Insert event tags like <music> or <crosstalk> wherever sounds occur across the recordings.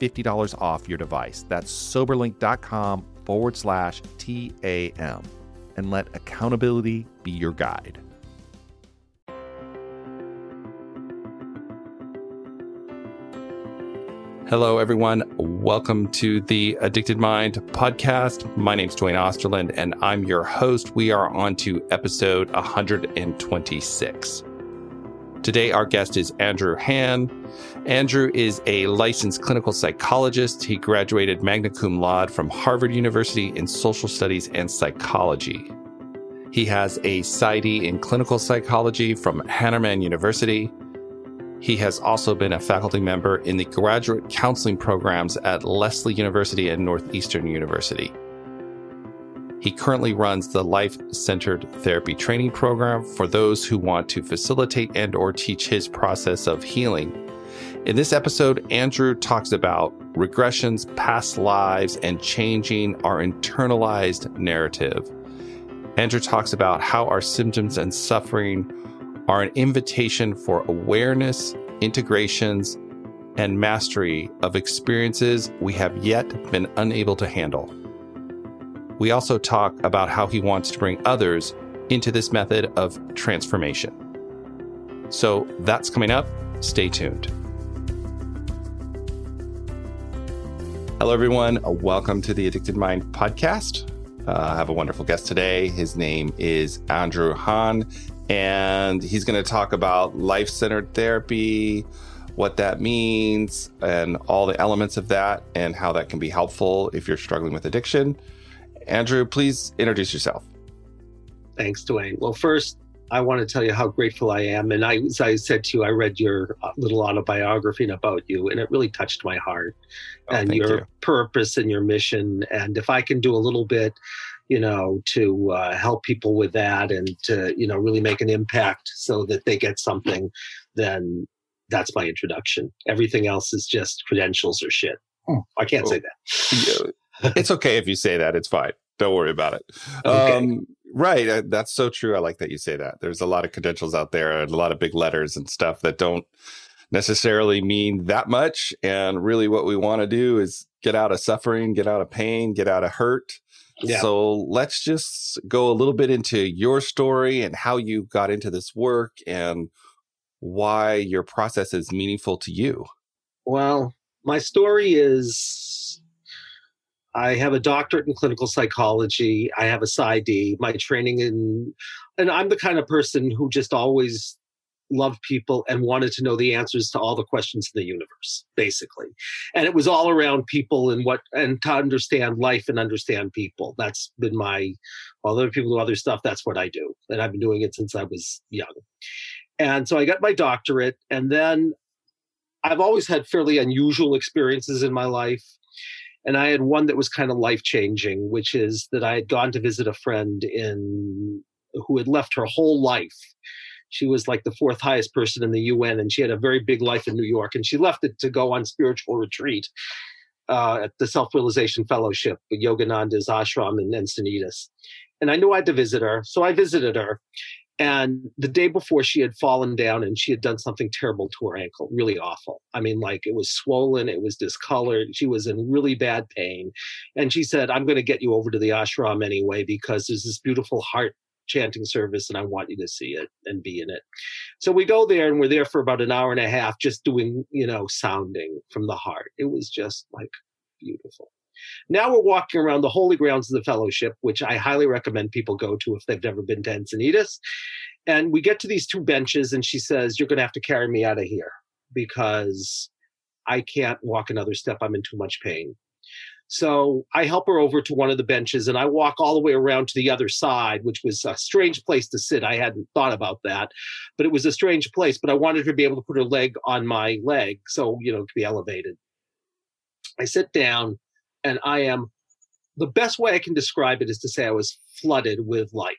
$50 off your device. That's soberlink.com forward slash TAM. And let accountability be your guide. Hello, everyone. Welcome to the Addicted Mind podcast. My name is Duane Osterlind, and I'm your host. We are on to episode 126. Today, our guest is Andrew Hahn. Andrew is a licensed clinical psychologist. He graduated magna cum laude from Harvard University in social studies and psychology. He has a PsyD in clinical psychology from Hahnemann University he has also been a faculty member in the graduate counseling programs at Lesley University and Northeastern University. He currently runs the life-centered therapy training program for those who want to facilitate and or teach his process of healing. In this episode, Andrew talks about regressions, past lives, and changing our internalized narrative. Andrew talks about how our symptoms and suffering are an invitation for awareness, integrations, and mastery of experiences we have yet been unable to handle. We also talk about how he wants to bring others into this method of transformation. So that's coming up. Stay tuned. Hello, everyone. Welcome to the Addicted Mind podcast. Uh, I have a wonderful guest today. His name is Andrew Hahn and he's going to talk about life centered therapy, what that means, and all the elements of that, and how that can be helpful if you're struggling with addiction. Andrew, please introduce yourself. Thanks, Duane. Well, first, I want to tell you how grateful I am. And I, as I said to you, I read your uh, little autobiography about you, and it really touched my heart oh, and your you. purpose and your mission. And if I can do a little bit you know, to uh, help people with that and to, you know, really make an impact so that they get something, then that's my introduction. Everything else is just credentials or shit. Hmm. I can't say that. it's okay if you say that. It's fine. Don't worry about it. Okay. Um, right. Uh, that's so true. I like that you say that. There's a lot of credentials out there and a lot of big letters and stuff that don't necessarily mean that much. And really, what we want to do is get out of suffering, get out of pain, get out of hurt, yeah. So let's just go a little bit into your story and how you got into this work and why your process is meaningful to you. Well, my story is I have a doctorate in clinical psychology. I have a PsyD. My training in, and I'm the kind of person who just always loved people and wanted to know the answers to all the questions in the universe basically. And it was all around people and what and to understand life and understand people. That's been my while other people do other stuff that's what i do. And i've been doing it since i was young. And so i got my doctorate and then i've always had fairly unusual experiences in my life and i had one that was kind of life changing which is that i had gone to visit a friend in who had left her whole life she was like the fourth highest person in the UN, and she had a very big life in New York. And she left it to go on spiritual retreat uh, at the Self Realization Fellowship, Yogananda's ashram in Encinitas. And I knew I had to visit her, so I visited her. And the day before, she had fallen down and she had done something terrible to her ankle, really awful. I mean, like it was swollen, it was discolored, she was in really bad pain. And she said, I'm going to get you over to the ashram anyway because there's this beautiful heart chanting service and I want you to see it and be in it. So we go there and we're there for about an hour and a half just doing, you know, sounding from the heart. It was just like beautiful. Now we're walking around the holy grounds of the fellowship, which I highly recommend people go to if they've never been to Encinitas. And we get to these two benches, and she says, You're going to have to carry me out of here because I can't walk another step. I'm in too much pain. So I help her over to one of the benches and I walk all the way around to the other side, which was a strange place to sit. I hadn't thought about that, but it was a strange place. But I wanted her to be able to put her leg on my leg so, you know, to be elevated. I sit down and I am the best way I can describe it is to say I was flooded with light,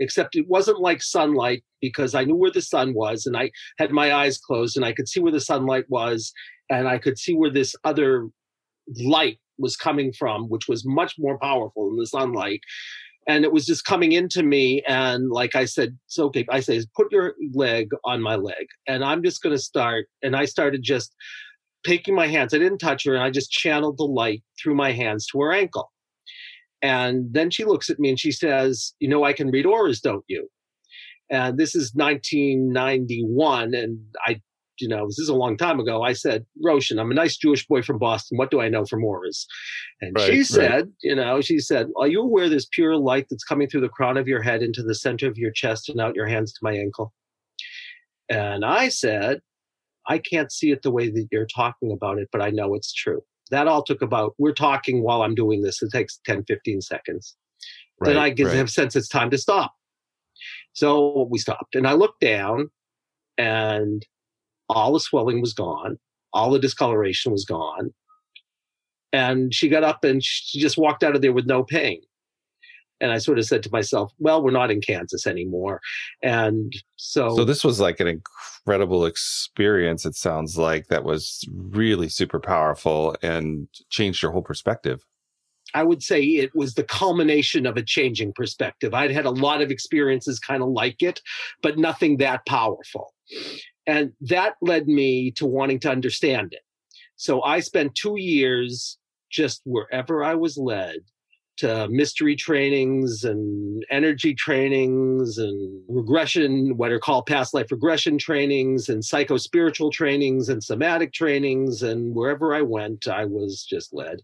except it wasn't like sunlight because I knew where the sun was and I had my eyes closed and I could see where the sunlight was and I could see where this other light was coming from, which was much more powerful than the sunlight. And it was just coming into me. And like I said, so okay, I say, put your leg on my leg. And I'm just going to start. And I started just taking my hands. I didn't touch her. And I just channeled the light through my hands to her ankle. And then she looks at me and she says, You know, I can read auras, don't you? And this is 1991. And I you know, this is a long time ago. I said, Roshan, I'm a nice Jewish boy from Boston. What do I know from auras? And right, she said, right. you know, she said, Are you aware there's pure light that's coming through the crown of your head into the center of your chest and out your hands to my ankle? And I said, I can't see it the way that you're talking about it, but I know it's true. That all took about, we're talking while I'm doing this. It takes 10, 15 seconds. Right, then I give right. sense it's time to stop. So we stopped and I looked down and all the swelling was gone, all the discoloration was gone. And she got up and she just walked out of there with no pain. And I sort of said to myself, well, we're not in Kansas anymore. And so. So this was like an incredible experience, it sounds like, that was really super powerful and changed your whole perspective. I would say it was the culmination of a changing perspective. I'd had a lot of experiences kind of like it, but nothing that powerful. And that led me to wanting to understand it. So I spent two years just wherever I was led to mystery trainings and energy trainings and regression, what are called past life regression trainings and psycho spiritual trainings and somatic trainings. And wherever I went, I was just led.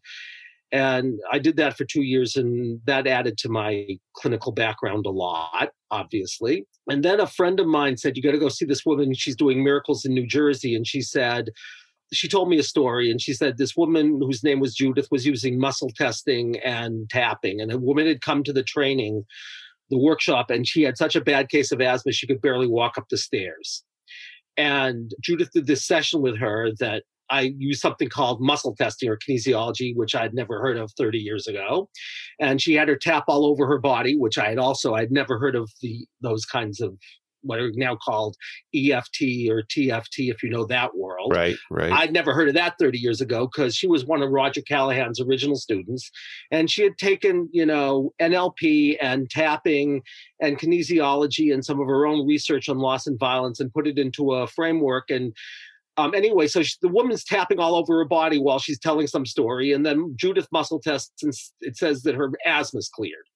And I did that for two years, and that added to my clinical background a lot, obviously. And then a friend of mine said, You got to go see this woman. She's doing miracles in New Jersey. And she said, she told me a story and she said this woman whose name was Judith was using muscle testing and tapping. And a woman had come to the training, the workshop, and she had such a bad case of asthma, she could barely walk up the stairs. And Judith did this session with her that I used something called muscle testing or kinesiology, which I'd never heard of 30 years ago. And she had her tap all over her body, which I had also, I'd never heard of the those kinds of what are now called EFT or TFT, if you know that world. Right, right. I'd never heard of that 30 years ago because she was one of Roger Callahan's original students. And she had taken, you know, NLP and tapping and kinesiology and some of her own research on loss and violence and put it into a framework. And um, anyway, so she, the woman's tapping all over her body while she's telling some story, and then Judith muscle tests, and it says that her asthma's cleared.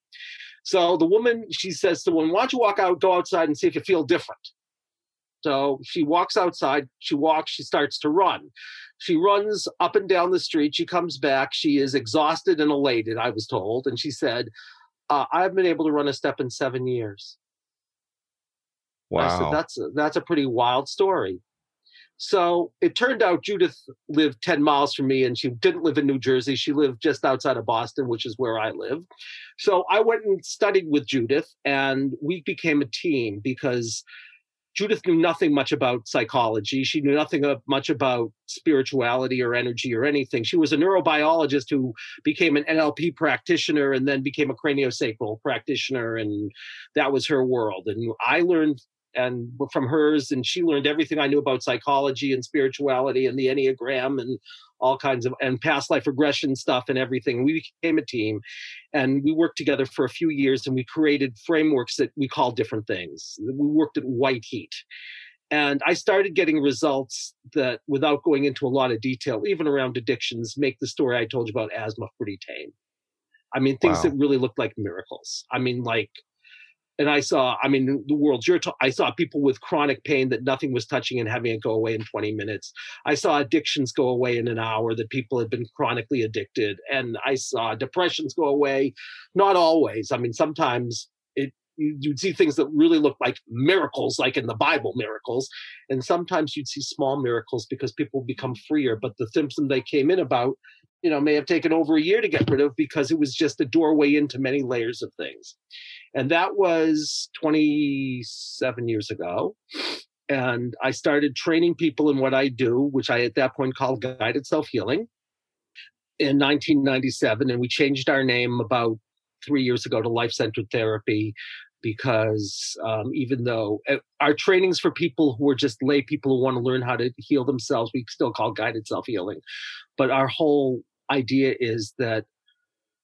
So the woman, she says to the woman, "Why don't you walk out, go outside, and see if you feel different?" So she walks outside. She walks. She starts to run. She runs up and down the street. She comes back. She is exhausted and elated. I was told, and she said, uh, "I've been able to run a step in seven years." Wow, I said, that's a, that's a pretty wild story. So it turned out Judith lived 10 miles from me and she didn't live in New Jersey. She lived just outside of Boston, which is where I live. So I went and studied with Judith and we became a team because Judith knew nothing much about psychology. She knew nothing much about spirituality or energy or anything. She was a neurobiologist who became an NLP practitioner and then became a craniosacral practitioner. And that was her world. And I learned and from hers and she learned everything i knew about psychology and spirituality and the enneagram and all kinds of and past life regression stuff and everything. We became a team and we worked together for a few years and we created frameworks that we call different things. We worked at white heat and i started getting results that without going into a lot of detail even around addictions make the story i told you about asthma pretty tame. I mean things wow. that really looked like miracles. I mean like and I saw, I mean, the world you're, I saw people with chronic pain that nothing was touching and having it go away in 20 minutes. I saw addictions go away in an hour that people had been chronically addicted. And I saw depressions go away. Not always. I mean, sometimes it, you, you'd see things that really look like miracles, like in the Bible miracles. And sometimes you'd see small miracles because people become freer. But the symptom they came in about you know may have taken over a year to get rid of because it was just a doorway into many layers of things. And that was 27 years ago. And i started training people in what i do which i at that point called guided self-healing in 1997 and we changed our name about three years ago to life-centered therapy because um, even though uh, our trainings for people who are just lay people who want to learn how to heal themselves, we still call guided self healing. But our whole idea is that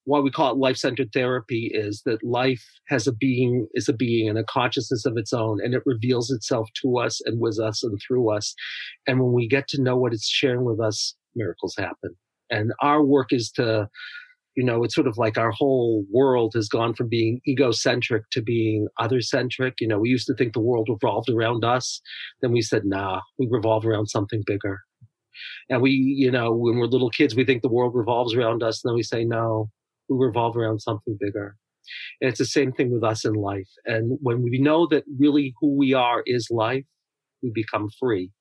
why we call it life-centered therapy is that life has a being is a being and a consciousness of its own and it reveals itself to us and with us and through us and when we get to know what it's sharing with us miracles happen and our work is to you know it's sort of like our whole world has gone from being egocentric to being other centric you know we used to think the world revolved around us then we said nah we revolve around something bigger and we, you know, when we're little kids, we think the world revolves around us. And then we say, no, we revolve around something bigger. And it's the same thing with us in life. And when we know that really who we are is life, we become free.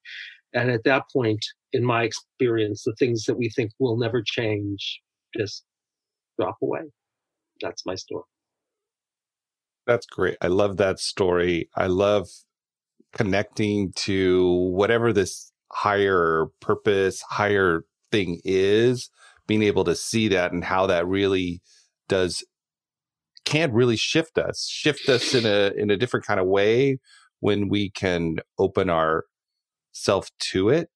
And at that point, in my experience, the things that we think will never change just drop away. That's my story. That's great. I love that story. I love connecting to whatever this higher purpose, higher thing is, being able to see that and how that really does can't really shift us, shift us in a in a different kind of way when we can open our self to it.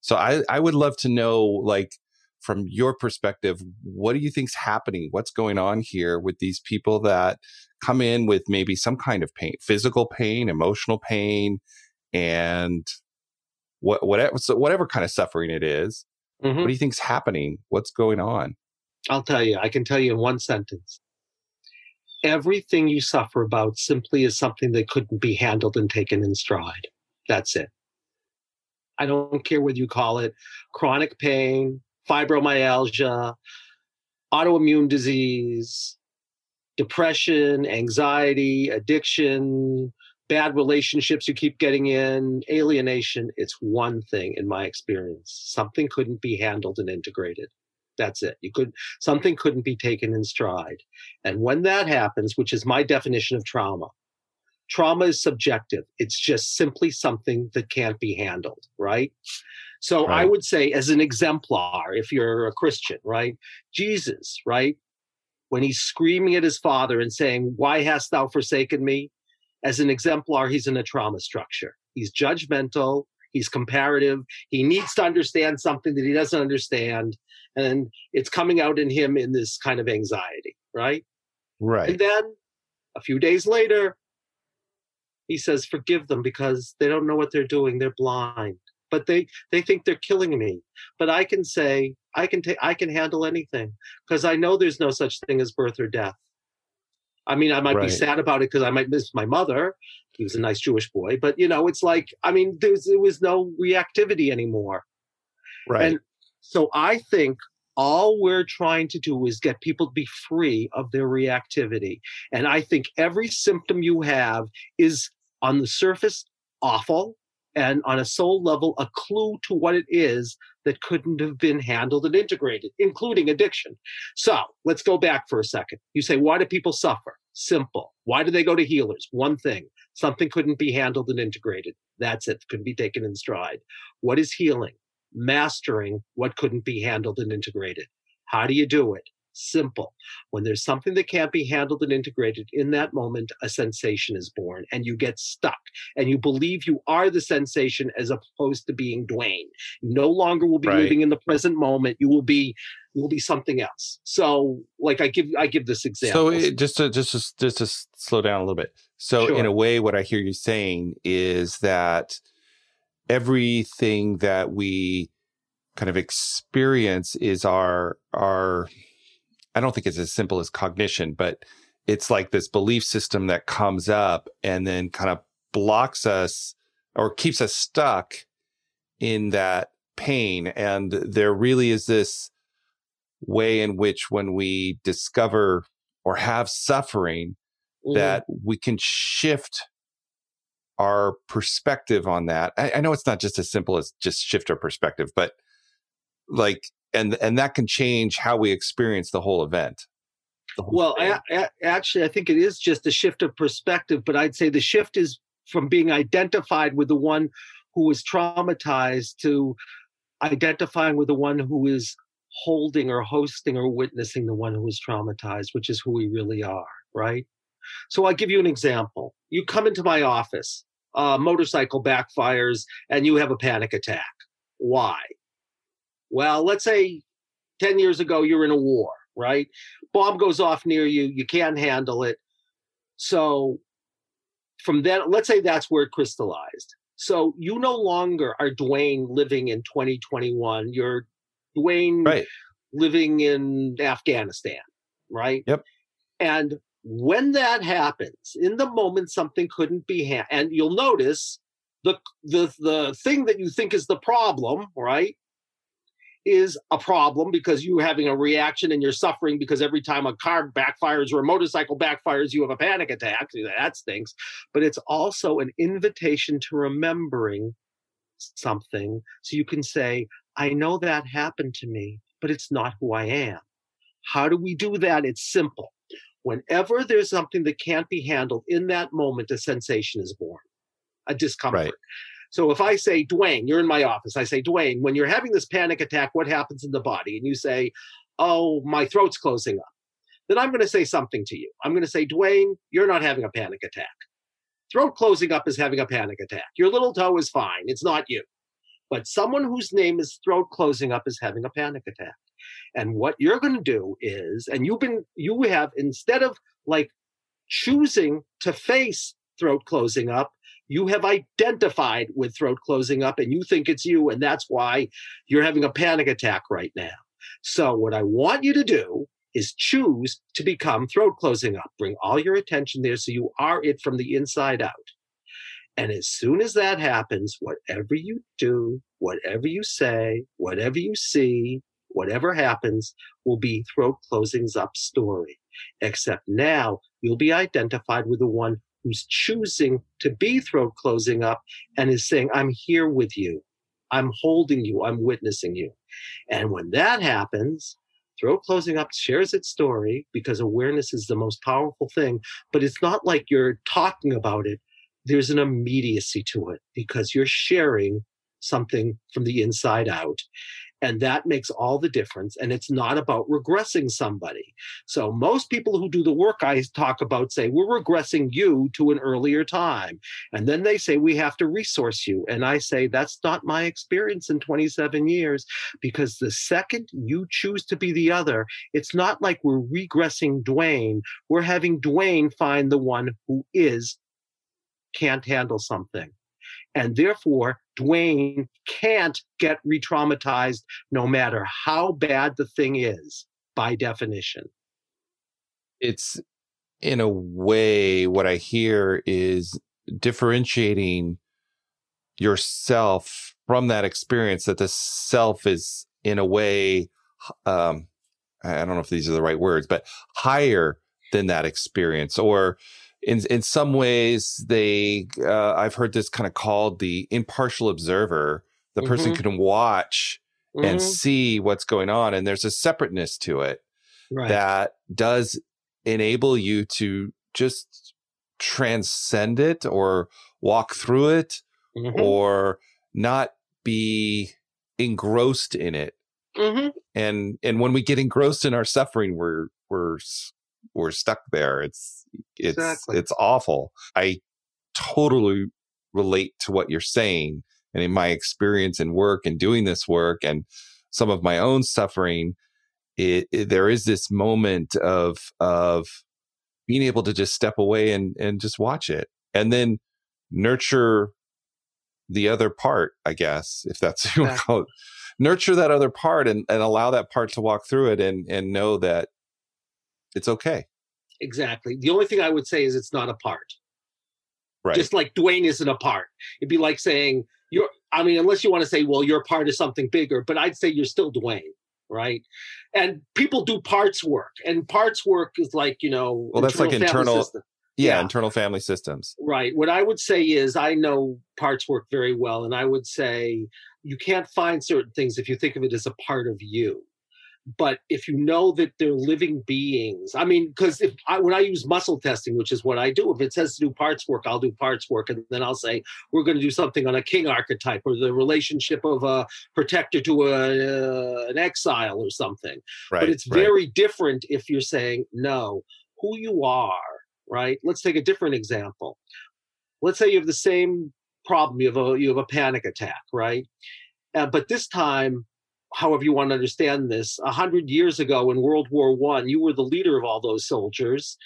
So I I would love to know like from your perspective, what do you think's happening? What's going on here with these people that come in with maybe some kind of pain, physical pain, emotional pain, and what whatever so whatever kind of suffering it is, mm-hmm. what do you think's happening? What's going on? I'll tell you. I can tell you in one sentence. Everything you suffer about simply is something that couldn't be handled and taken in stride. That's it. I don't care whether you call it chronic pain, fibromyalgia, autoimmune disease, depression, anxiety, addiction, bad relationships you keep getting in, alienation, it's one thing in my experience. Something couldn't be handled and integrated. That's it. You could something couldn't be taken in stride. And when that happens, which is my definition of trauma, trauma is subjective. It's just simply something that can't be handled, right? So right. I would say, as an exemplar, if you're a Christian, right? Jesus, right? When he's screaming at his father and saying, Why hast thou forsaken me? as an exemplar, he's in a trauma structure. He's judgmental, he's comparative, he needs to understand something that he doesn't understand, and it's coming out in him in this kind of anxiety, right? Right. And then a few days later, he says, Forgive them because they don't know what they're doing, they're blind. But they, they think they're killing me. But I can say, I can take I can handle anything because I know there's no such thing as birth or death. I mean, I might right. be sad about it because I might miss my mother. He was a nice Jewish boy, but you know, it's like I mean, there was, there was no reactivity anymore. Right. And so I think all we're trying to do is get people to be free of their reactivity. And I think every symptom you have is on the surface awful and on a soul level a clue to what it is that couldn't have been handled and integrated, including addiction. So let's go back for a second. You say, why do people suffer? Simple. Why do they go to healers? One thing something couldn't be handled and integrated. That's it, couldn't be taken in stride. What is healing? Mastering what couldn't be handled and integrated. How do you do it? simple. When there's something that can't be handled and integrated in that moment, a sensation is born and you get stuck and you believe you are the sensation as opposed to being Duane. You no longer will be right. living in the present moment. You will be you will be something else. So like I give I give this example. So it, just to just to, just to slow down a little bit. So sure. in a way what I hear you saying is that everything that we kind of experience is our our I don't think it's as simple as cognition, but it's like this belief system that comes up and then kind of blocks us or keeps us stuck in that pain. And there really is this way in which when we discover or have suffering, mm. that we can shift our perspective on that. I, I, know it's not just as simple as just shift our perspective, but like, and and that can change how we experience the whole event. The whole well, I, I, actually, I think it is just a shift of perspective, but I'd say the shift is from being identified with the one who is traumatized to identifying with the one who is holding or hosting or witnessing the one who is traumatized, which is who we really are, right? So I'll give you an example. You come into my office, a motorcycle backfires, and you have a panic attack. Why? Well, let's say 10 years ago you're in a war, right? Bomb goes off near you, you can't handle it. So from then, let's say that's where it crystallized. So you no longer are Duane living in 2021. You're Duane right. living in Afghanistan, right? Yep. And when that happens, in the moment something couldn't be ha- and you'll notice the the the thing that you think is the problem, right? Is a problem because you're having a reaction and you're suffering because every time a car backfires or a motorcycle backfires, you have a panic attack. That stinks. But it's also an invitation to remembering something so you can say, I know that happened to me, but it's not who I am. How do we do that? It's simple whenever there's something that can't be handled in that moment, a sensation is born, a discomfort. Right. So if I say, Duane, you're in my office, I say, Duane, when you're having this panic attack, what happens in the body? And you say, oh, my throat's closing up. Then I'm going to say something to you. I'm going to say, Duane, you're not having a panic attack. Throat closing up is having a panic attack. Your little toe is fine. It's not you. But someone whose name is throat closing up is having a panic attack. And what you're going to do is, and you've been, you have, instead of like choosing to face throat closing up, you have identified with throat closing up and you think it's you. And that's why you're having a panic attack right now. So, what I want you to do is choose to become throat closing up. Bring all your attention there so you are it from the inside out. And as soon as that happens, whatever you do, whatever you say, whatever you see, whatever happens will be throat closings up story. Except now you'll be identified with the one who's choosing to be throat closing up and is saying, I'm here with you. I'm holding you. I'm witnessing you. And when that happens, throat closing up shares its story because awareness is the most powerful thing, but it's not like you're talking about it. There's an immediacy to it because you're sharing something from the inside out. And that makes all the difference. And it's not about regressing somebody. So most people who do the work I talk about say, we're regressing you to an earlier time. And then they say, we have to resource you. And I say, that's not my experience in 27 years, because the second you choose to be the other, it's not like we're regressing Duane. We're having Duane find the one who is can't handle something. And therefore, Duane can't get re traumatized no matter how bad the thing is, by definition. It's in a way, what I hear is differentiating yourself from that experience, that the self is in a way, um, I don't know if these are the right words, but higher than that experience or in in some ways they uh, I've heard this kind of called the impartial observer. The person mm-hmm. can watch mm-hmm. and see what's going on, and there's a separateness to it right. that does enable you to just transcend it or walk through it mm-hmm. or not be engrossed in it. Mm-hmm. And and when we get engrossed in our suffering, we're we're we're stuck there. It's it's exactly. it's awful. I totally relate to what you're saying. And in my experience in work and doing this work and some of my own suffering, it, it, there is this moment of of being able to just step away and and just watch it and then nurture the other part, I guess, if that's <laughs> what you want to call it. Nurture that other part and, and allow that part to walk through it and and know that it's okay. Exactly. The only thing I would say is it's not a part. Right. Just like Duane isn't a part. It'd be like saying you're. I mean, unless you want to say, well, you're part of something bigger, but I'd say you're still Duane, right? And people do parts work, and parts work is like you know. Well, that's like internal- yeah, yeah. internal family systems. Right. What I would say is I know parts work very well, and I would say you can't find certain things if you think of it as a part of you. But if you know that they're living beings, I mean, because if I, when I use muscle testing, which is what I do, if it says to do parts work, I'll do parts work, and then I'll say we're going to do something on a king archetype or the relationship of a protector to a, uh, an exile or something Right. but it's right. very different if you're saying no who you are right let's take a different example let's say you have the same problem you have a you have a panic attack right uh, but this time however you want to understand this a hundred years ago in world war one you were the leader of all those soldiers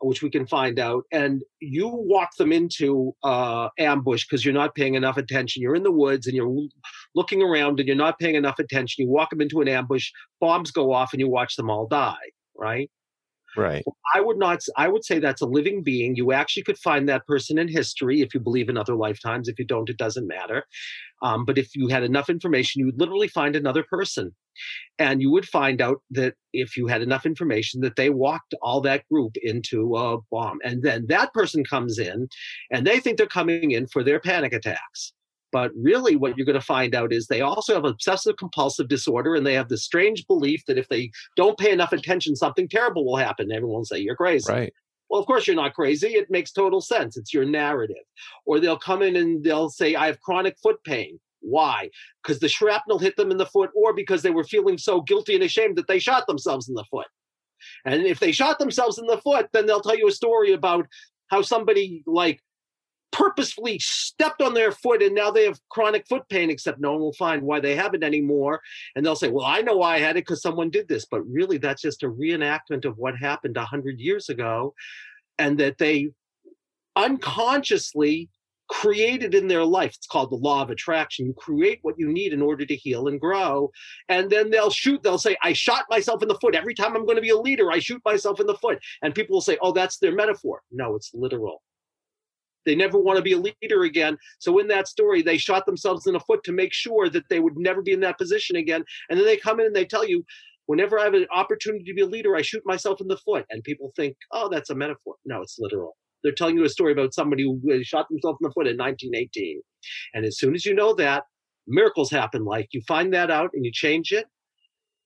which we can find out and you walk them into uh, ambush because you're not paying enough attention. You're in the woods and you're looking around and you're not paying enough attention. You walk them into an ambush bombs go off and you watch them all die right right. i would not i would say that's a living being. You actually could find that person in history if you believe in other lifetimes. If you don't it doesn't matter. Um, but if you had enough information you would literally find another person. And you would find out that if you had enough information that they walked all that group into a bomb. And then that person comes in and they think they're coming in for their panic attacks but really what you're going to find out is they also have obsessive compulsive disorder and they have this strange belief that if they don't pay enough attention something terrible will happen everyone will say you're crazy Right. well, of course you're not crazy. It makes total sense. It's your narrative. Or they'll come in and they'll say, I have chronic foot pain. Why? Because the shrapnel hit them in the foot, or because they were feeling so guilty and ashamed that they shot themselves in the foot. And if they shot themselves in the foot, then they'll tell you a story about how somebody like purposefully stepped on their foot and now they have chronic foot pain, except no one will find why they have it anymore. And they'll say, Well, I know why I had it because someone did this. But really, that's just a reenactment of what happened 100 years ago. And that they unconsciously created in their life. It's called the law of attraction. You create what you need in order to heal and grow. And then they'll shoot, they'll say, I shot myself in the foot. Every time I'm going to be a leader, I shoot myself in the foot. And people will say, Oh, that's their metaphor. No, it's literal. They never want to be a leader again. So in that story, they shot themselves in the foot to make sure that they would never be in that position again. And then they come in and they tell you, whenever I have an opportunity to be a leader, I shoot myself in the foot. And people think, oh, that's a metaphor. No, it's literal. They're telling you a story about somebody who uh, shot themselves in the foot in 1918. And as soon as you know that, miracles happen. Like you find that out and you change it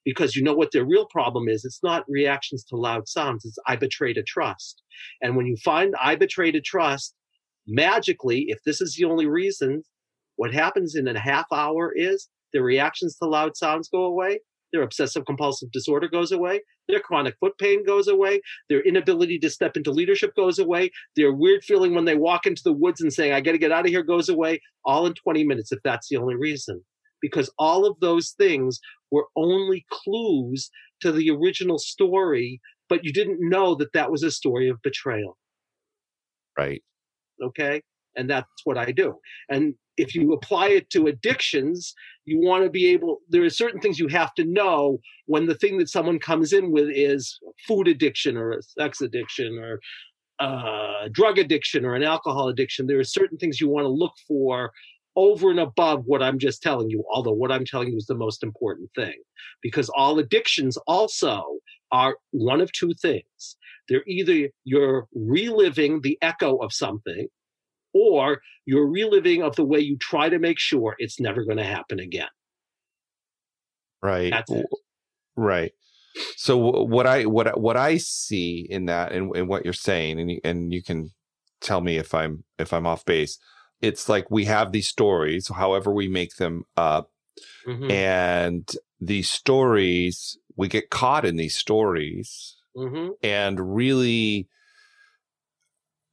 because you know what their real problem is. It's not reactions to loud sounds. It's I betrayed a trust. And when you find I betrayed a trust, magically, if this is the only reason, what happens in a half hour is their reactions to loud sounds go away, their obsessive compulsive disorder goes away, their chronic foot pain goes away, their inability to step into leadership goes away, their weird feeling when they walk into the woods and saying, I got to get out of here goes away, all in 20 minutes if that's the only reason. Because all of those things were only clues to the original story, but you didn't know that that was a story of betrayal Right. Okay? And that's what i do. And if you apply it to addictions you want to be able there are certain things you have to know when the thing that someone comes in with is food addiction or sex addiction or uh, drug addiction or an alcohol addiction. There are certain things you want to look for over and above what i'm just telling you although what i'm telling you is the most important thing. Because all addictions also are one of two things they're either you're reliving the echo of something or you're reliving of the way you try to make sure it's never going to happen again. Right. Right. So what I what I- what I see in that and, and what you're saying and you, and you can tell me if I'm if I'm off base. It's like we have these stories, however we make them up, Mhm, and these stories we get caught in these stories mhm. and really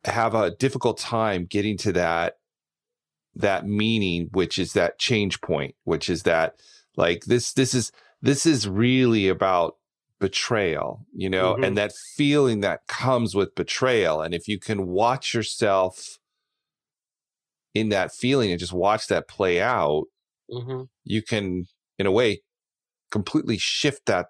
have a difficult time getting to that that meaning which is that change point which is that like this this is this is really about betrayal you know Mhm. and that feeling that comes with betrayal and if you can watch yourself in that feeling and just watch that play out hmm you can in a way completely shift that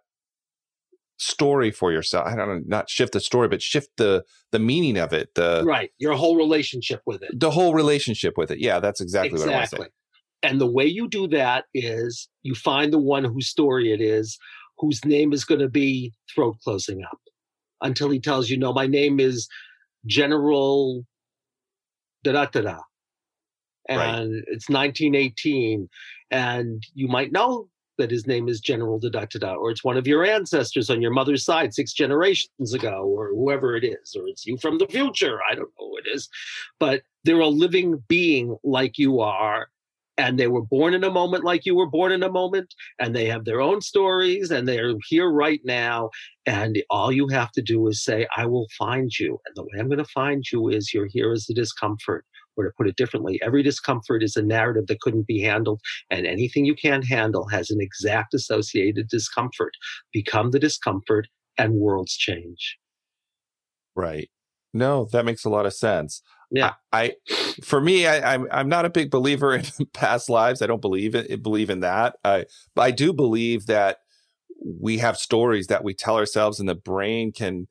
story for yourself. I don't know, not shift the story, but shift the the meaning of it. The right, your whole relationship with it. The whole relationship with it. Yeah, that's exactly, exactly. what I want to say. And the way you do that is you find the one whose story it is, whose name is going to be throat closing up until he tells you, no, my name is General da da da da. And right. it's 1918. And you might know that his name is General da da da or it's one of your ancestors on your mother's side six generations ago, or whoever it is, or it's you from the future. I don't know who it is. But they're a living being like you are and they were born in a moment like you were born in a moment and they have their own stories and they're here right now and all you have to do is say i will find you and the way i'm going to find you is you're here as the discomfort or to put it differently every discomfort is a narrative that couldn't be handled and anything you can't handle has an exact associated discomfort become the discomfort and worlds change right no that makes a lot of sense yeah. I, I for me, I, am I'm, I'm not a big believer <laughs> in past lives. I don't believe it. Eh, believe in that. I, but I do believe that we have stories that we tell ourselves, and the brain can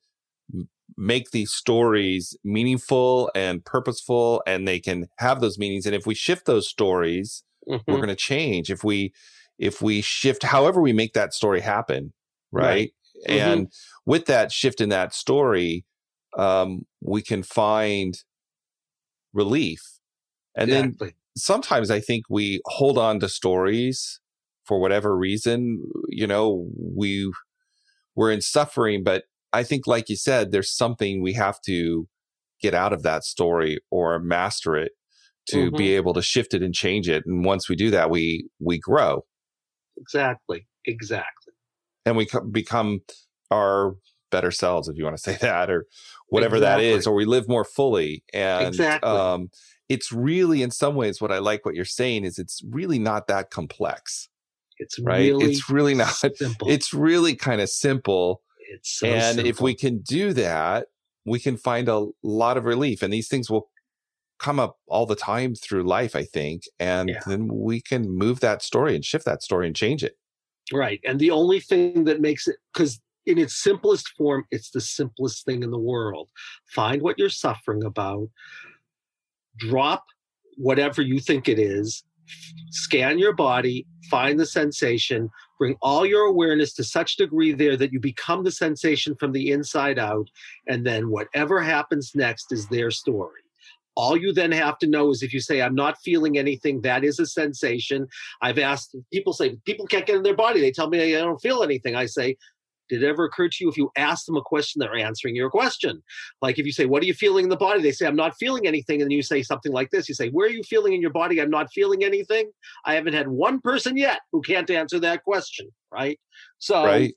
make these stories meaningful and purposeful, and they can have those meanings. And if we shift those stories, mm-hmm. we're going to change. If we if we shift, however we make that story happen, right? right. Mm-hmm. And with that shift in that story, um, we can find relief. And exactly. then sometimes I think we hold on to stories for whatever reason. You know, we we're in suffering, but I think, like you said, there's something we have to get out of that story or master it to mm-hmm. be able to shift it and change it. And once we do that, we we grow. Exactly. Exactly. And we become our better selves, if you want to say <laughs> that, or whatever exactly. that is, or we live more fully. And exactly. um, it's really, in some ways, what I like what you're saying is it's really not that complex. It's right. Really it's really <laughs> not. Simple. It's really kind of simple. It's so and simple. if we can do that, we can find a lot of relief. And these things will come up all the time through life, I think. And yeah. then we can move that story and shift that story and change it. Right. And the only thing that makes it, because in its simplest form, it's the simplest thing in the world. Find what you're suffering about, drop whatever you think it is, scan your body, find the sensation, bring all your awareness to such degree there that you become the sensation from the inside out, and then whatever happens next is their story. All you then have to know is if you say, I'm not feeling anything, that is a sensation. I've asked people say, people can't get in their body. They tell me I don't feel anything. I say, did it ever occur to you if you ask them a question, they're answering your question? Like if you say, What are you feeling in the body? They say, I'm not feeling anything. And then you say something like this You say, Where are you feeling in your body? I'm not feeling anything. I haven't had one person yet who can't answer that question. Right. So, right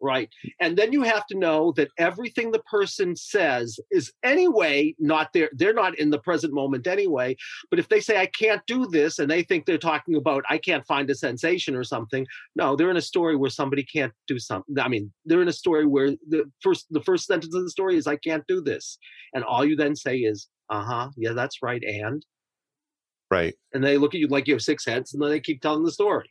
right? And then you have to know that everything the person says is anyway not there. They're not in the present moment anyway. But if they say, I can't do this, and they think they're talking about, I can't find a sensation or something, no, they're in a story where somebody can't do something. I mean, they're in a story where the first the first sentence of the story is, I can't do this. And all you then say is, uh huh, yeah, that's right. And right. And they look at you like you have six heads, and then they keep telling the story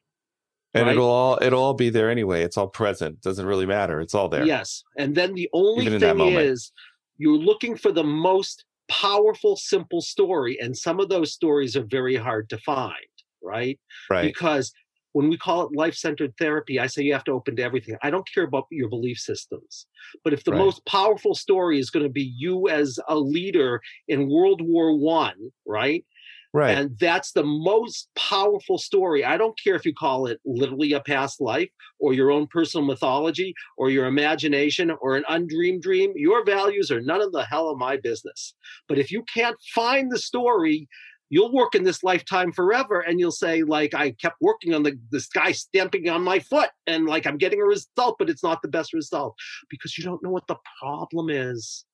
and right? it'll all it'll all be there anyway. It's all present. Doesn't really matter. It's all there. Yes. And then the only Even thing is you're looking for the most powerful simple story and some of those stories are very hard to find right? Right. Because when we call it life-centered therapy i say you have to open to everything. I don't care about your belief systems. But if the right. most powerful story is going to be you as a leader in world war one right Right. And that's the most powerful story. I don't care if you call it literally a past life or your own personal mythology or your imagination or an undreamed dream. Your values are none of the hell of my business. But if you can't find the story, you'll work in this lifetime forever and you'll say like i kept working on the this guy stamping on my foot and like i'm getting a result but it's not the best result because you don't know what the problem is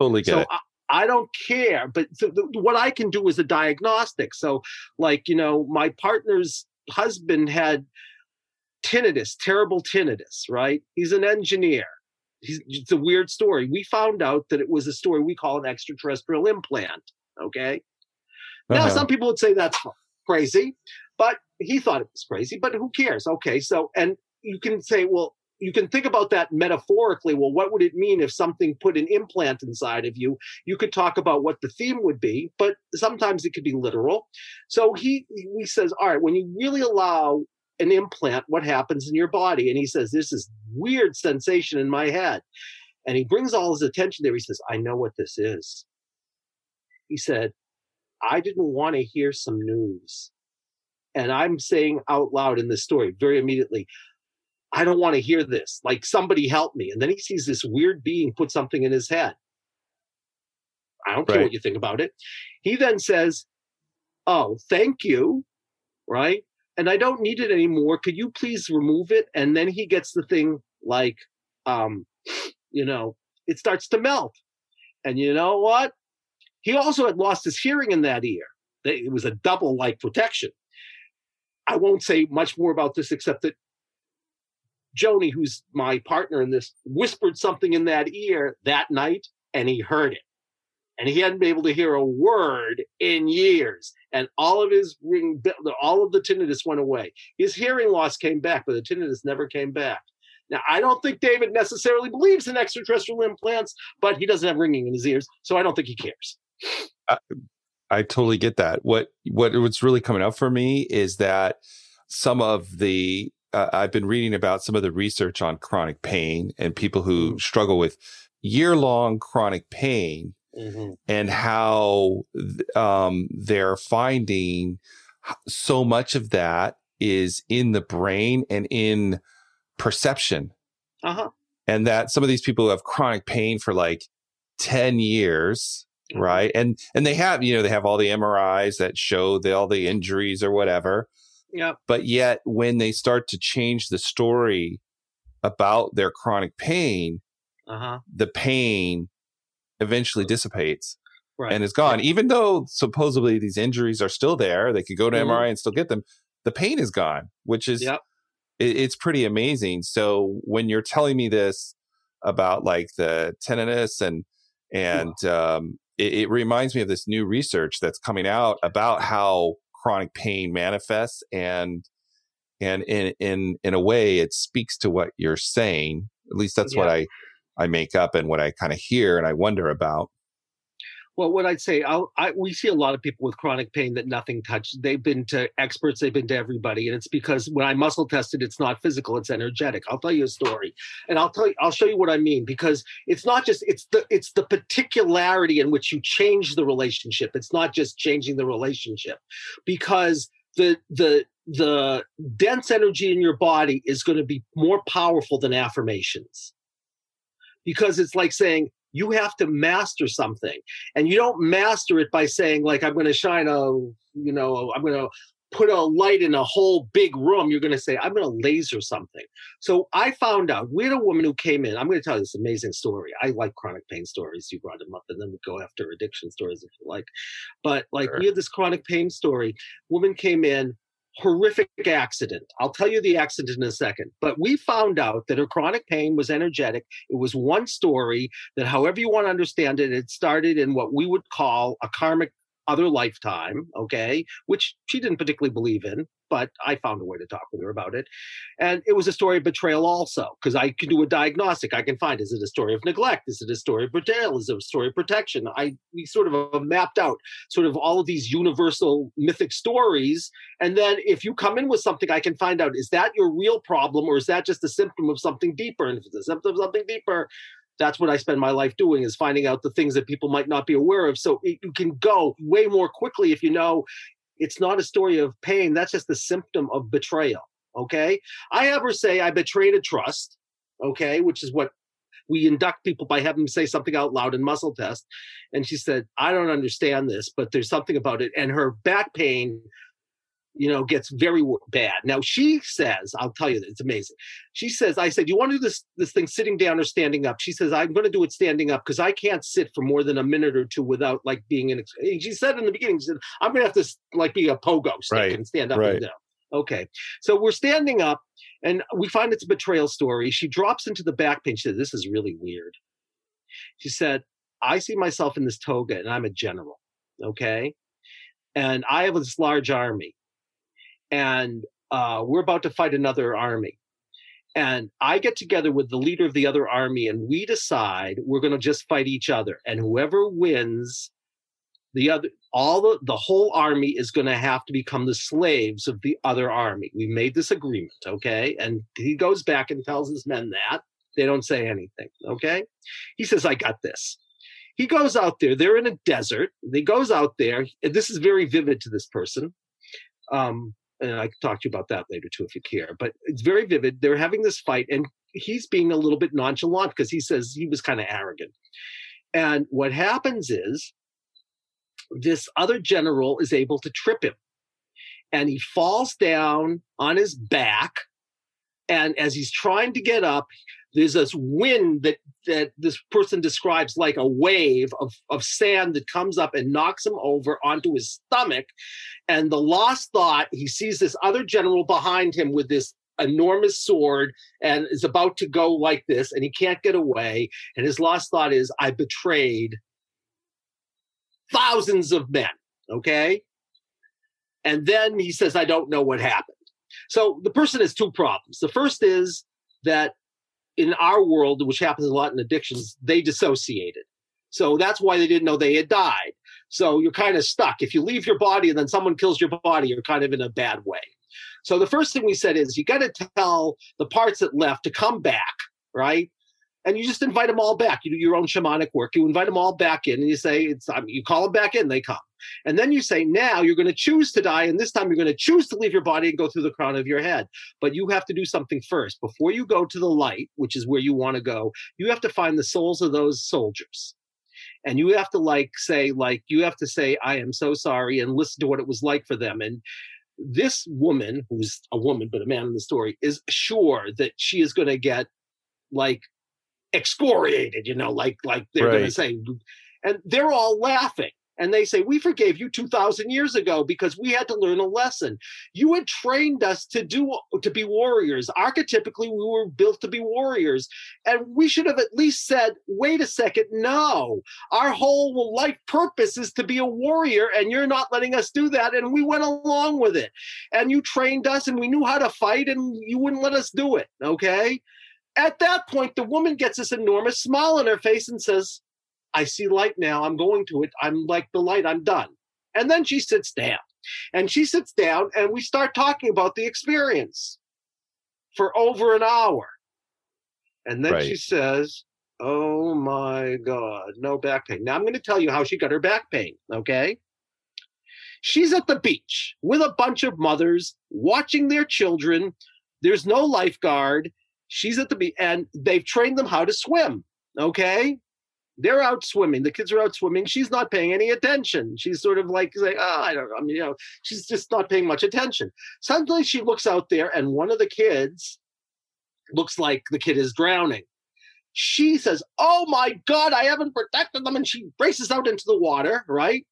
totally get so it. I don't care. But th- th- what I can do is a diagnostic. So, like, you know, my partner's husband had tinnitus, terrible tinnitus, right? He's an engineer. He's, it's a weird story. We found out that it was a story we call an extraterrestrial implant. Okay. Uh-huh. Now, some people would say that's crazy, but he thought it was crazy, but who cares? Okay. So, and you can say, well, you can think about that metaphorically. Well, what would it mean if something put an implant inside of you? You could talk about what the theme would be, but sometimes it could be literal. So he he says, all right, when you really allow an implant, what happens in your body? And he says, this is weird sensation in my head. And he brings all his attention there. He says, I know what this is. He said, I didn't want to hear some news. And I'm saying out loud in this story very immediately, I don't want to hear this. Like somebody help me. And then he sees this weird being put something in his head. I don't care right. what you think about it. He then says, Oh, thank you. Right. And I don't need it anymore. Could you please remove it? And then he gets the thing like, um, you know, it starts to melt. And you know what? He also had lost his hearing in that ear. It was a double like protection. I won't say much more about this except that Joni, who's my partner in this, whispered something in that ear that night and he heard it. And he hadn't been able to hear a word in years. And all of his ring, all of the tinnitus went away. His hearing loss came back, but the tinnitus never came back. Now, I don't think David necessarily believes in extraterrestrial implants, but he doesn't have ringing in his ears, so I don't think he cares. I, I totally get that. What what what's really coming up for me is that some of the uh, I've been reading about some of the research on chronic pain and people who mm-hmm. struggle with year long chronic pain mm-hmm. and how um, they're finding so much of that is in the brain and in perception. Uh-huh. And that some of these people who have chronic pain for like 10 years, mm-hmm. right? And and they have, you know, they have all the MRIs that show the, all the injuries or whatever. Yeah. But yet when they start to change the story about their chronic pain, uh-huh. the pain eventually dissipates right. and is gone. Even though supposedly these injuries are still there, they could go to mm-hmm. MRI and still get them. The pain is gone, which is yep it, it's pretty amazing. So when you're telling me this about like the tinnitus and and um, it, it reminds me of this new research that's coming out about how chronic pain manifests and and in in in a way it speaks to what you're saying at least that's yeah. what i i make up and what i kind of hear and i wonder about well, what I'd say, I'll, I, we see a lot of people with chronic pain that nothing touched. They've been to experts, they've been to everybody, and it's because when I muscle tested, it's not physical, it's energetic. I'll tell you a story, and I'll tell you, I'll show you what I mean because it's not just it's the it's the particularity in which you change the relationship. It's not just changing the relationship, because the the the dense energy in your body is going to be more powerful than affirmations because it's like saying you have to master something. And you don't master it by saying like i'm going to shine a you know i'm going to put a light in a whole big room. You're going to say i'm going to laser something. So i found out we had a woman who came in i'm going to tell you this amazing story. I like chronic pain stories. You brought them up and then we go after addiction stories if you like. But like sure. we had this chronic pain story. Woman came in horrific accident. I'll tell you the accident in a second. But we found out that her chronic pain was energetic. It was one story that, however you want to understand it, it started in what we would call a karmic other lifetime, okay, which she didn't particularly believe in, but I found a way to talk with her about it. And it was a story of betrayal also, because I can do a diagnostic. I can find is it a story of neglect? Is it a story of betrayal? Is it a story of protection? I we sort of uh, mapped out sort of all of these universal mythic stories. And then if you come in with something, I can find out is that your real problem or is that just a symptom of something deeper? And if it's a symptom of something deeper, that's what I spend my life doing is finding out the things that people might not be aware of. So it, you can go way more quickly if you know it's not a story of pain. That's just a symptom of betrayal. Okay. I have her say, I betrayed a trust. Okay. Which is what we induct people by having them say something out loud in muscle test. And she said, I don't understand this, but there's something about it. And her back pain you know, gets very bad. Now she says, I'll tell you, it's amazing. She says, I said, you want to do this this thing sitting down or standing up? She says, I'm going to do it standing up because I can't sit for more than a minute or two without like being in. She said in the beginning, she said, I'm going to have to like be a pogo stick right. and stand up right. and down. Okay, so we're standing up, and we find it's a betrayal story. She drops into the back pain. She said, "This is really weird." She said, "I see myself in this toga, and I'm a general." Okay, and I have this large army and uh, we're about to fight another army. and I get together with the leader of the other army, and we decide we're going to just fight each other, and whoever wins, the other all the the whole army is going to have to become the slaves of the other army. We made this agreement, okay? And he goes back and tells his men that they don't say anything, okay? He says, "I got this." He goes out there. They're in a desert. He goes out there. This is very vivid to this person. Um, and I can talk to you about that later too if you care. But it's very vivid. They're having this fight, and he's being a little bit nonchalant because he says he was kind of arrogant. And what happens is this other general is able to trip him, and he falls down on his back. And as he's trying to get up, there's this wind that that this person describes like a wave of, of sand that comes up and knocks him over onto his stomach. And the lost thought he sees this other general behind him with this enormous sword and is about to go like this and he can't get away. And his last thought is i betrayed thousands of men okay? And then he says i don't know what happened. So the person has two problems. The first is that in our world, which happens a lot in addictions, they dissociated. So that's why they didn't know they had died. So you're kind of stuck. If you leave your body and then someone kills your body, you're kind of in a bad way. So the first thing we said is you got to tell the parts that left to come back, right? and you just invite them all back. You do your own shamanic work. You invite them all back in, and you say, "It's." I mean, you call them back in, they come, and then you say, "Now you're going to choose to die, and this time you're going to choose to leave your body and go through the crown of your head. But you have to do something first before you go to the light, which is where you want to go. You have to find the souls of those soldiers." And you have to like say, like you have to say, "I am so sorry," and listen to what it was like for them. And this woman, who's a woman but a man in the story, is sure that she is going to get like excoriated, you know, like like they're right. going to say, and they're all laughing. And they say, We forgave you 2,000 years ago because we had to learn a lesson. You had trained us to do to be warriors. Archetypically, we were built to be warriors. And we should have at least said, Wait a second, no. Our whole life purpose is to be a warrior, and you're not letting us do that. And we went along with it. And you trained us, and we knew how to fight, and you wouldn't let us do it. Okay. At that point, the woman gets this enormous smile on her face and says, I see light now. I'm going to it. I'm like the light. I'm done. And then she sits down. And she sits down and we start talking about the experience for over an hour. And then right. she says, Oh my God, no back pain. Now I'm going to tell you how she got her back pain, okay? She's at the beach with a bunch of mothers watching their children. There's no lifeguard. She's at the beach, and they've trained them how to swim. Okay, they're out swimming. The kids are out swimming. She's not paying any attention. She's sort of like saying, "Oh, I don't know." I mean, you know, she's just not paying much attention. Suddenly, she looks out there, and one of the kids looks like the kid is drowning. She says, "Oh my God, I haven't protected them," and she races out into the water. Right,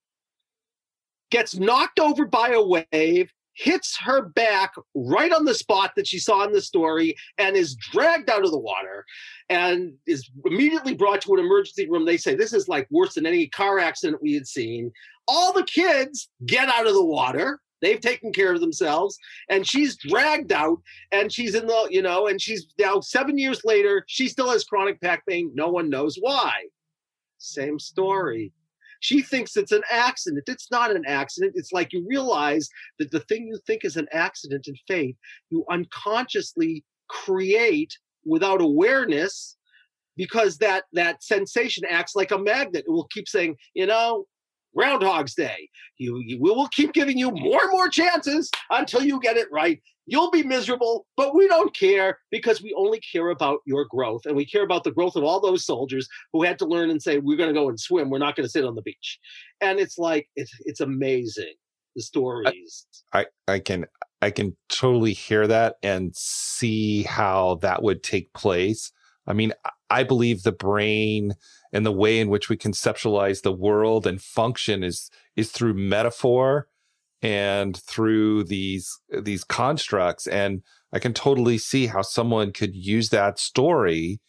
gets knocked over by a wave, hits her back right on the spot that she saw in the story and is dragged out of the water and is immediately brought to an emergency room. They say this is like worse than any car accident we had seen. All the kids get out of the water. They've taken care of themselves, and she's dragged out, and she's in the, you know, and she's now seven years later, she still has chronic back pain. No one knows why. Same story. She thinks it's an accident. It's not an accident. It's like you realize that the thing you think is an accident in faith, you unconsciously create without awareness because that that sensation acts like a magnet. It will keep saying, you know, Groundhog's Day. You, you, we will keep giving you more and more chances until you get it right. You'll be miserable, but we don't care because we only care about your growth and we care about the growth of all those soldiers who had to learn and say, "We're going to go and swim. We're not going to sit on the beach." And it's like it's it's amazing the stories. I, I, I can I can totally hear that and see how that would take place. I mean, I believe the brain and the way in which we conceptualize the world and function is is through metaphor and through these these constructs and I can totally see how someone could use that story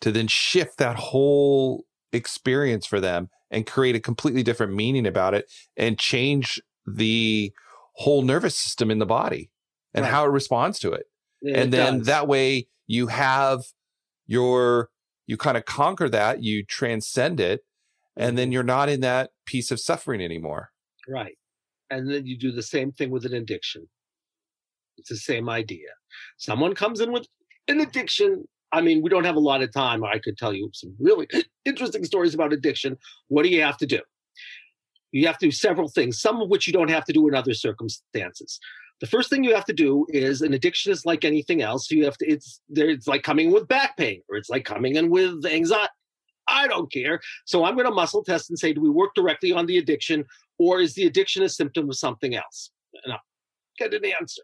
to then shift that whole experience for them and create a completely different meaning about it and change the whole nervous system in the body and right. how it responds to it. Yeah, and it then does. that way you have your you kind of conquer that, you transcend it, and mm-hmm. then you're not in that piece of suffering anymore. Right. And then you do the same thing with an addiction. It's the same idea. Someone comes in with an addiction. I mean, we don't have a lot of time. I could tell you some really <clears throat> interesting stories about addiction. What do you have to do? You have to do several things, some of which you don't have to do in other circumstances. The first thing you have to do is an addiction is like anything else. You have to, it's there, it's like coming with back pain or it's like coming in with anxiety. I don't care. So I'm going to muscle test and say, do we work directly on the addiction or is the addiction a symptom of something else? And I'll get an answer.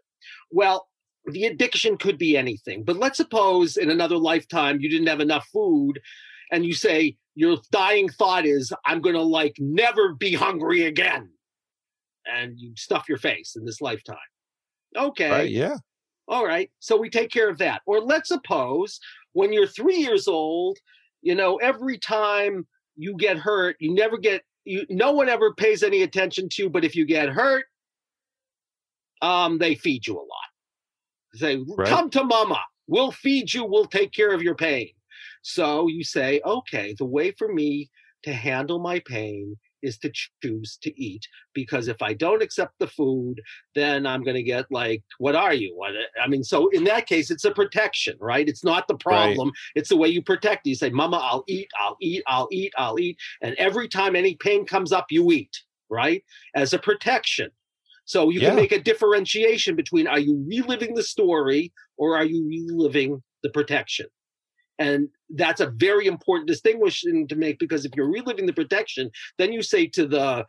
Well, the addiction could be anything, but let's suppose in another lifetime you didn't have enough food and you say your dying thought is, I'm going to like never be hungry again. And you stuff your face in this lifetime. Okay. Right, yeah. All right. So we take care of that. Or let's suppose when you're three years old, you know, every time you get hurt, you never get you no one ever pays any attention to, but if you get hurt, um, they feed you a lot. They say, right. come to mama, we'll feed you, we'll take care of your pain. So you say, okay, the way for me to handle my pain is to choose to eat because if I don't accept the food, then I'm going to get like, what are you? What? Uh, I mean, so in that case, it's a protection, right? It's not the problem. Right. It's the way you protect. You say, Mama, I'll eat, I'll eat, I'll eat, I'll eat. And every time any pain comes up, you eat, right? As a protection. So you yeah. can make a differentiation between are you reliving the story or are you reliving the protection? And that's a very important distinction to make because if you're reliving the protection, then you say to the,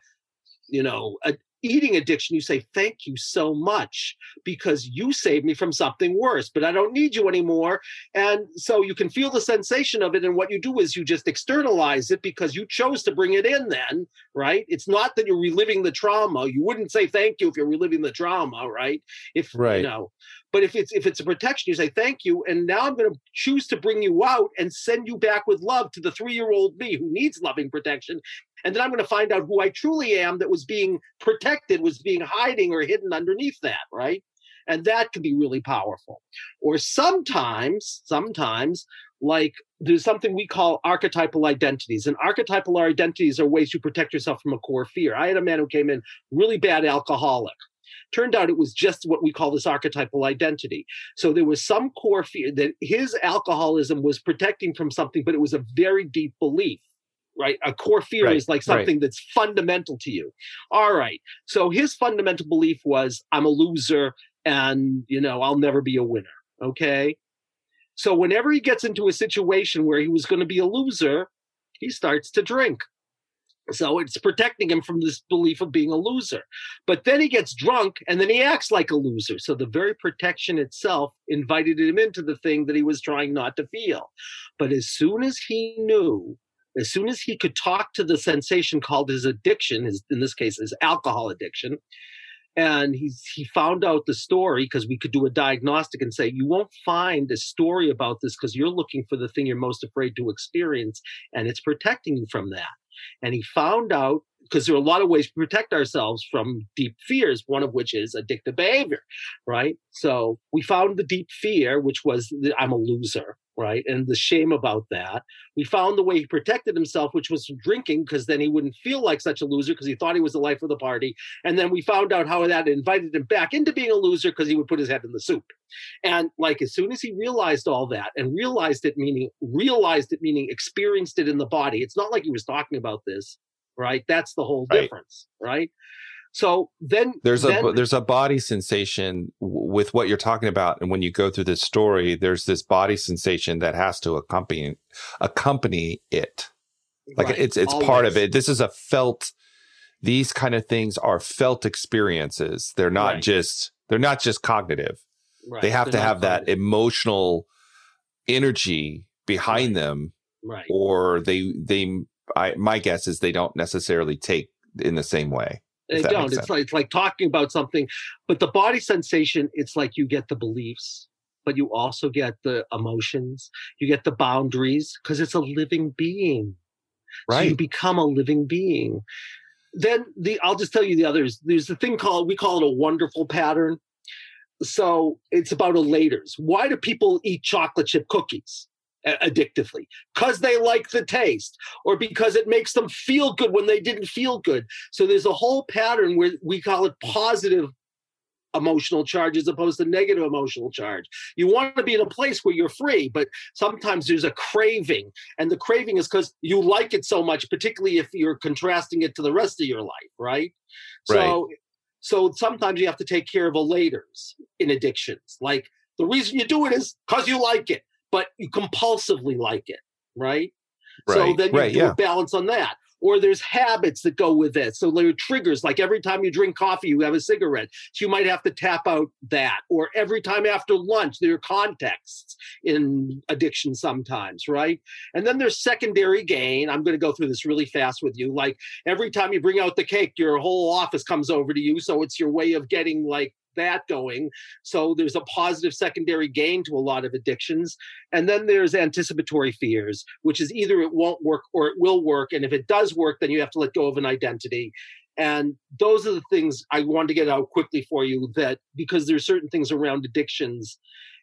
you know, a, eating addiction, you say, Thank you so much because you saved me from something worse, but I don't need you anymore. And so you can feel the sensation of it. And what you do is you just externalize it because you chose to bring it in, then, right? It's not that you're reliving the trauma. You wouldn't say thank you if you're reliving the trauma, right? If, right. you know, but if it's if it's a protection, you say thank you, and now I'm going to choose to bring you out and send you back with love to the three year old me who needs loving protection, and then I'm going to find out who I truly am that was being protected, was being hiding or hidden underneath that, right? And that can be really powerful. Or sometimes, sometimes, like there's something we call archetypal identities. And archetypal identities are ways you protect yourself from a core fear. I had a man who came in really bad alcoholic Turned out it was just what we call this archetypal identity. So there was some core fear that his alcoholism was protecting from something, but it was a very deep belief right? A core fear right, is like something right. that's fundamental to you. All right. So his fundamental belief was I'm a loser and, you know, I'll never be a winner. Okay. So whenever he gets into a situation where he was going to be a loser, he starts to drink. So it's protecting him from this belief of being a loser. But then he gets drunk and then he acts like a loser. So the very protection itself invited him into the thing that he was trying not to feel. But as soon as he knew, as soon as he could talk to the sensation called his addiction, his, in this case, his alcohol addiction, and he's he found out the story because we could do a diagnostic and say you won't find a story about this because you're looking for the thing you're most afraid to experience and it's protecting you from that and he found out because there are a lot of ways to protect ourselves from deep fears, one of which is addictive behavior, right? So we found the deep fear, which was the, I'm a loser, right? And the shame about that. We found the way he protected himself, which was drinking, because then he wouldn't feel like such a loser because he thought he was the life of the party. And then we found out how that invited him back into being a loser because he would put his head in the soup. And like as soon as he realized all that and realized it, meaning realized it, meaning experienced it in the body, it's not like he was talking about this, right? That's the whole right. difference, right? So then there's then, a there's a body sensation with what you're talking about, and when you go through this story, there's this body sensation that has to accompany accompany it. Like right, it's it's always. part of it. This is a felt. These kind of things are felt experiences. They're not right. just they're not just cognitive. Right. They have they're to have cognitive. that emotional energy behind them, right? Or they they. I my guess is they don't necessarily take in the same way. They don't. It's like, it's like talking about something, but the body sensation, it's like you get the beliefs, but you also get the emotions, you get the boundaries because it's a living being. Right. So you become a living being. Then the I'll just tell you the others. There's a thing called we call it a wonderful pattern. so it's about elaters. Why do people eat chocolate chip cookies addictively? Because they like the taste or because it makes them feel good when they didn't feel good. So there's a whole pattern where we call it positive emotional charge as opposed to negative emotional charge. You want to be in a place where you're free, but sometimes there's a craving. And the craving is because you like it so much, particularly if you're contrasting it to the rest of your life, right? right. So so sometimes you have to take care of elaters in addictions. Like the reason you do it is because you like it, but you compulsively like it, right? right. So then you right, do yeah. a balance on that or there's habits that go with it. So there are triggers, like every time you drink coffee, you have a cigarette. So you might have to tap out that. Or every time after lunch, there are contexts in addiction sometimes, right? And then there's secondary gain. I'm going to go through this really fast with you. Like every time you bring out the cake, your whole office comes over to you. So it's your way of getting like that going. So there's a positive secondary gain to a lot of addictions. And then there's anticipatory fears, which is either it won't work or it will work. And if it does work, then you have to let go of an identity. And those are the things I wanted to get out quickly for you that because there's certain things around addictions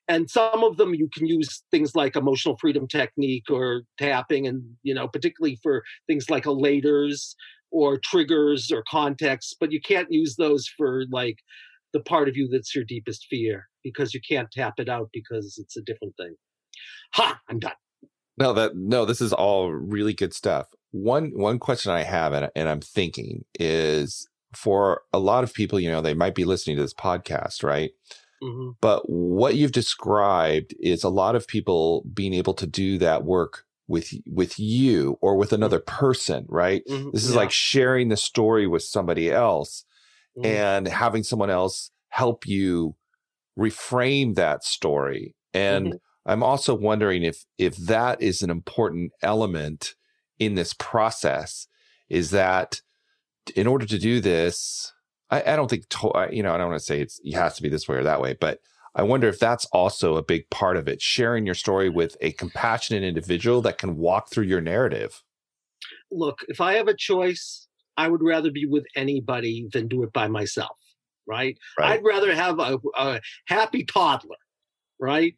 and some of them you can use things like emotional freedom technique or tapping and you know particularly for things like elaters or triggers or context but you can't use those for like the part of you that's your deepest fear because you can't tap it out because it's a different thing. Ha! I'm done. No, that no, this is all really good stuff. One one question I have and, and I'm thinking is for a lot of people, you know, they might be listening to this podcast, right? Mm-hmm. But what you've described is a lot of people being able to do that work with with you or with another mm-hmm. person, right? Mm-hmm. This is yeah. like sharing the story with somebody else mm. and having someone else help you reframe that story. And mm-hmm. I'm also wondering if if that is an important element in this process. Is that in order to do this, I, I don't think to, you know. I don't want to say it's it has to be this way or that way, but I wonder if that's also a big part of it. Sharing your story with a compassionate individual that can walk through your narrative. Look, if I have a choice, I would rather be with anybody than do it by myself, right? right. I'd rather have a, a, happy toddler, right?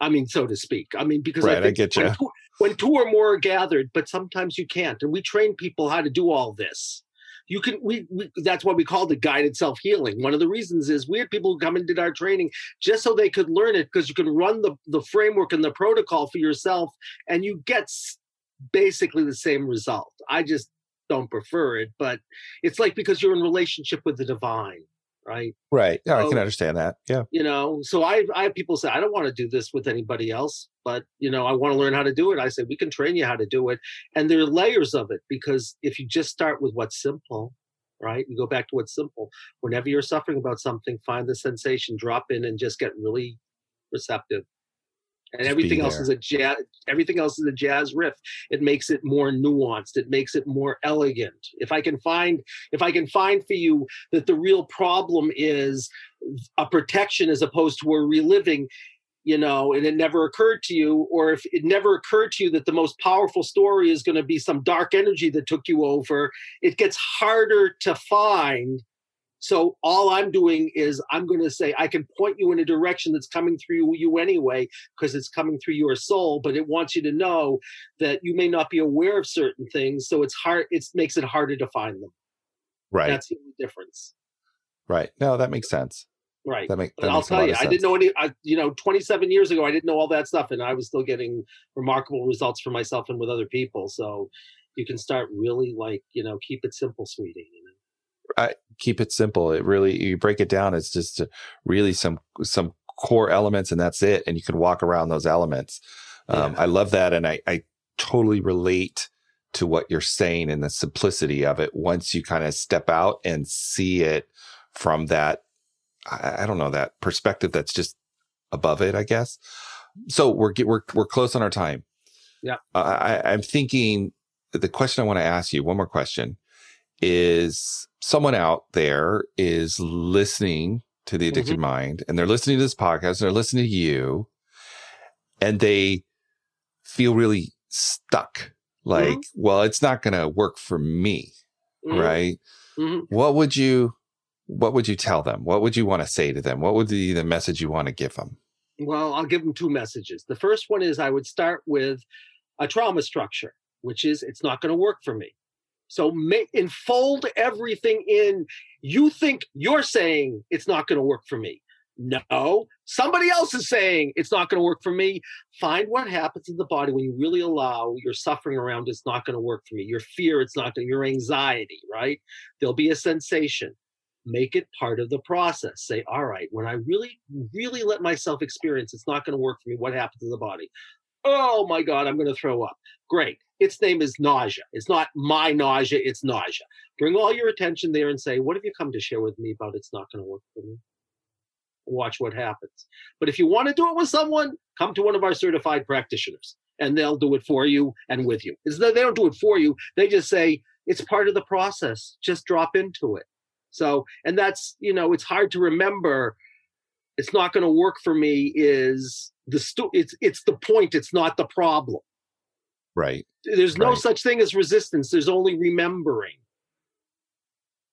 I mean, so to speak. I mean, because right, I, I get you. When two, when two or more are gathered, but sometimes you can't, and we train people how to do all this. You can we, we that's what we call the guided self healing. One of the reasons is we had people who come and did our training just so they could learn it because you can run the the framework and the protocol for yourself, and you get basically the same result. I just don't prefer it, but it's like because you're in relationship with the divine, right? Right. Yeah, so, I can understand that. Yeah. You know, so I I have people say I don't want to do this with anybody else, but you know, I want to learn how to do it. I say we can train you how to do it, and there are layers of it because if you just start with what's simple, right? You go back to what's simple. Whenever you're suffering about something, find the sensation, drop in, and just get really receptive and everything else is a jazz everything else is a jazz riff. It makes it more nuanced. It makes it more elegant. If i can find if i can find for you that the real problem is a protection as opposed to a reliving you know and it never occurred to you or if it never occurred to you that the most powerful story is going to be some dark energy that took you over it gets harder to find so all I'm doing is I'm going to say I can point you in a direction that's coming through you anyway because it's coming through your soul, but it wants you to know that you may not be aware of certain things, so it's hard. It makes it harder to find them. Right. That's the difference. Right. No, that makes sense. Right. That, make, that I'll tell you, I didn't know any. I, you know, 27 years ago, I didn't know all that stuff, and I was still getting remarkable results for myself and with other people. So you can start really like you know keep it simple, sweetie. You know? I keep it simple. It really you break it down. It's just really some some core elements, and that's it. And you can walk around those elements. Um, I love that, and I I totally relate to what you're saying and the simplicity of it. Once you kind of step out and see it from that, I, I don't know that perspective. That's just above it, I guess. So we're we're we're close on our time. Yeah. Uh, I, I'm thinking the question I want to ask you. One more question is someone out there is listening to the addicted mm-hmm. mind and they're listening to this podcast and they're listening to you and they feel really stuck like mm-hmm. well it's not going to work for me mm-hmm. right mm-hmm. what would you what would you tell them? What would you want to say to them? What would be the message you want to give them? Well, I'll give them two messages. The first one is I would start with a trauma structure, which is it's not going to work for me. So make, enfold everything in. You think you're saying it's not going to work for me. No, somebody else is saying it's not going to work for me. Find what happens in the body when you really allow your suffering around it's not going to work for me. Your fear, it's not going your anxiety, right? There'll be a sensation. Make it part of the process. Say, all right, when I really, really let myself experience it's not going to work for me, what happens in the body? Oh my God, I'm going to throw up. Great. Its name is nausea. It's not my nausea, it's nausea. Bring all your attention there and say, what have you come to share with me about it's not going to work for me? watch what happens. But if you want to do it with someone, come to one of our certified practitioners and they'll do it for you and with you. It's, they don't do it for you. They just say it's part of the process. Just drop into it. So, and that's, you know, it's hard to remember. It's not going to work for me is the stu- it's it's the point, it's not the problem. Right. There's no right. such thing as resistance. There's only remembering.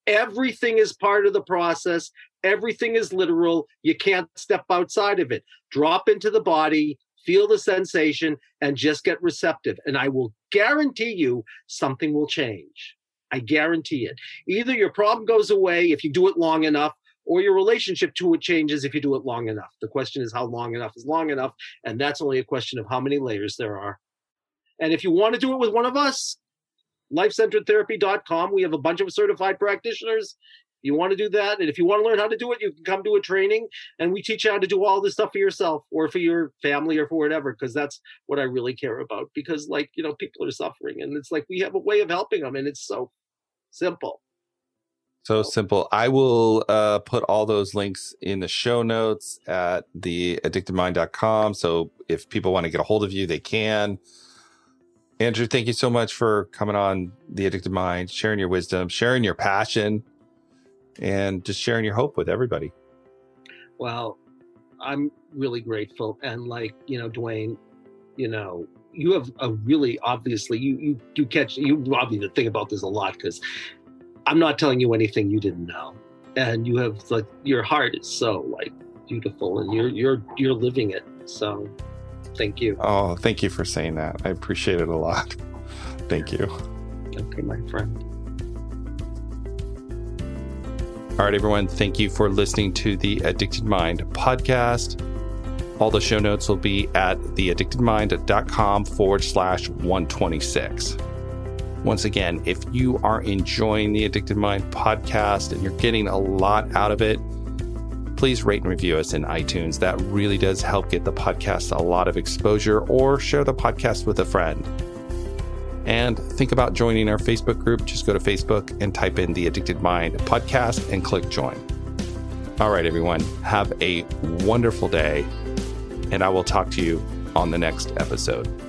Everything is part of the process. Everything is literal. You can't step outside of it. Drop into the body, feel the sensation, and just get receptive. And I will guarantee you something will change. I guarantee it. Either your problem goes away if you do it long enough, or your relationship to it changes if you do it long enough. The question is how long enough is long enough. And that's only a question of how many layers there are. And if you want to do it with one of us, lifecenteredtherapy.com, we have a bunch of certified practitioners you want to do that and if you want to learn how to do it you can come to a training and we teach you how to do all this stuff for yourself or for your family or for whatever because that's what i really care about because like you know people are suffering and it's like we have a way of helping them and it's so simple so simple i will uh, put all those links in the show notes at the addictedmind.com so if people want to get a hold of you they can andrew thank you so much for coming on the addicted mind sharing your wisdom sharing your passion and just sharing your hope with everybody. Well, I'm really grateful. And like, you know, Duane, you know, you have a really obviously you you you catch you obviously think about this a lot because I'm not telling you anything you didn't know. And you have like your heart is so like beautiful and you're you're you're living it. So thank you. Oh, thank you for saying that. I appreciate it a lot. <laughs> Thank you. Okay, my friend. All right, everyone. Thank you for listening to the Addicted Mind podcast. All the show notes will be at theaddictedmind.com forward slash 126. Once again, if you are enjoying the Addicted Mind podcast and you're getting a lot out of it, please rate and review us in iTunes. That really does help get the podcast a lot of exposure or share the podcast with a friend and think about joining our Facebook group, just go to Facebook and type in the Addicted Mind podcast and click join. All right, everyone, have a wonderful day, and I will talk to you on the next episode.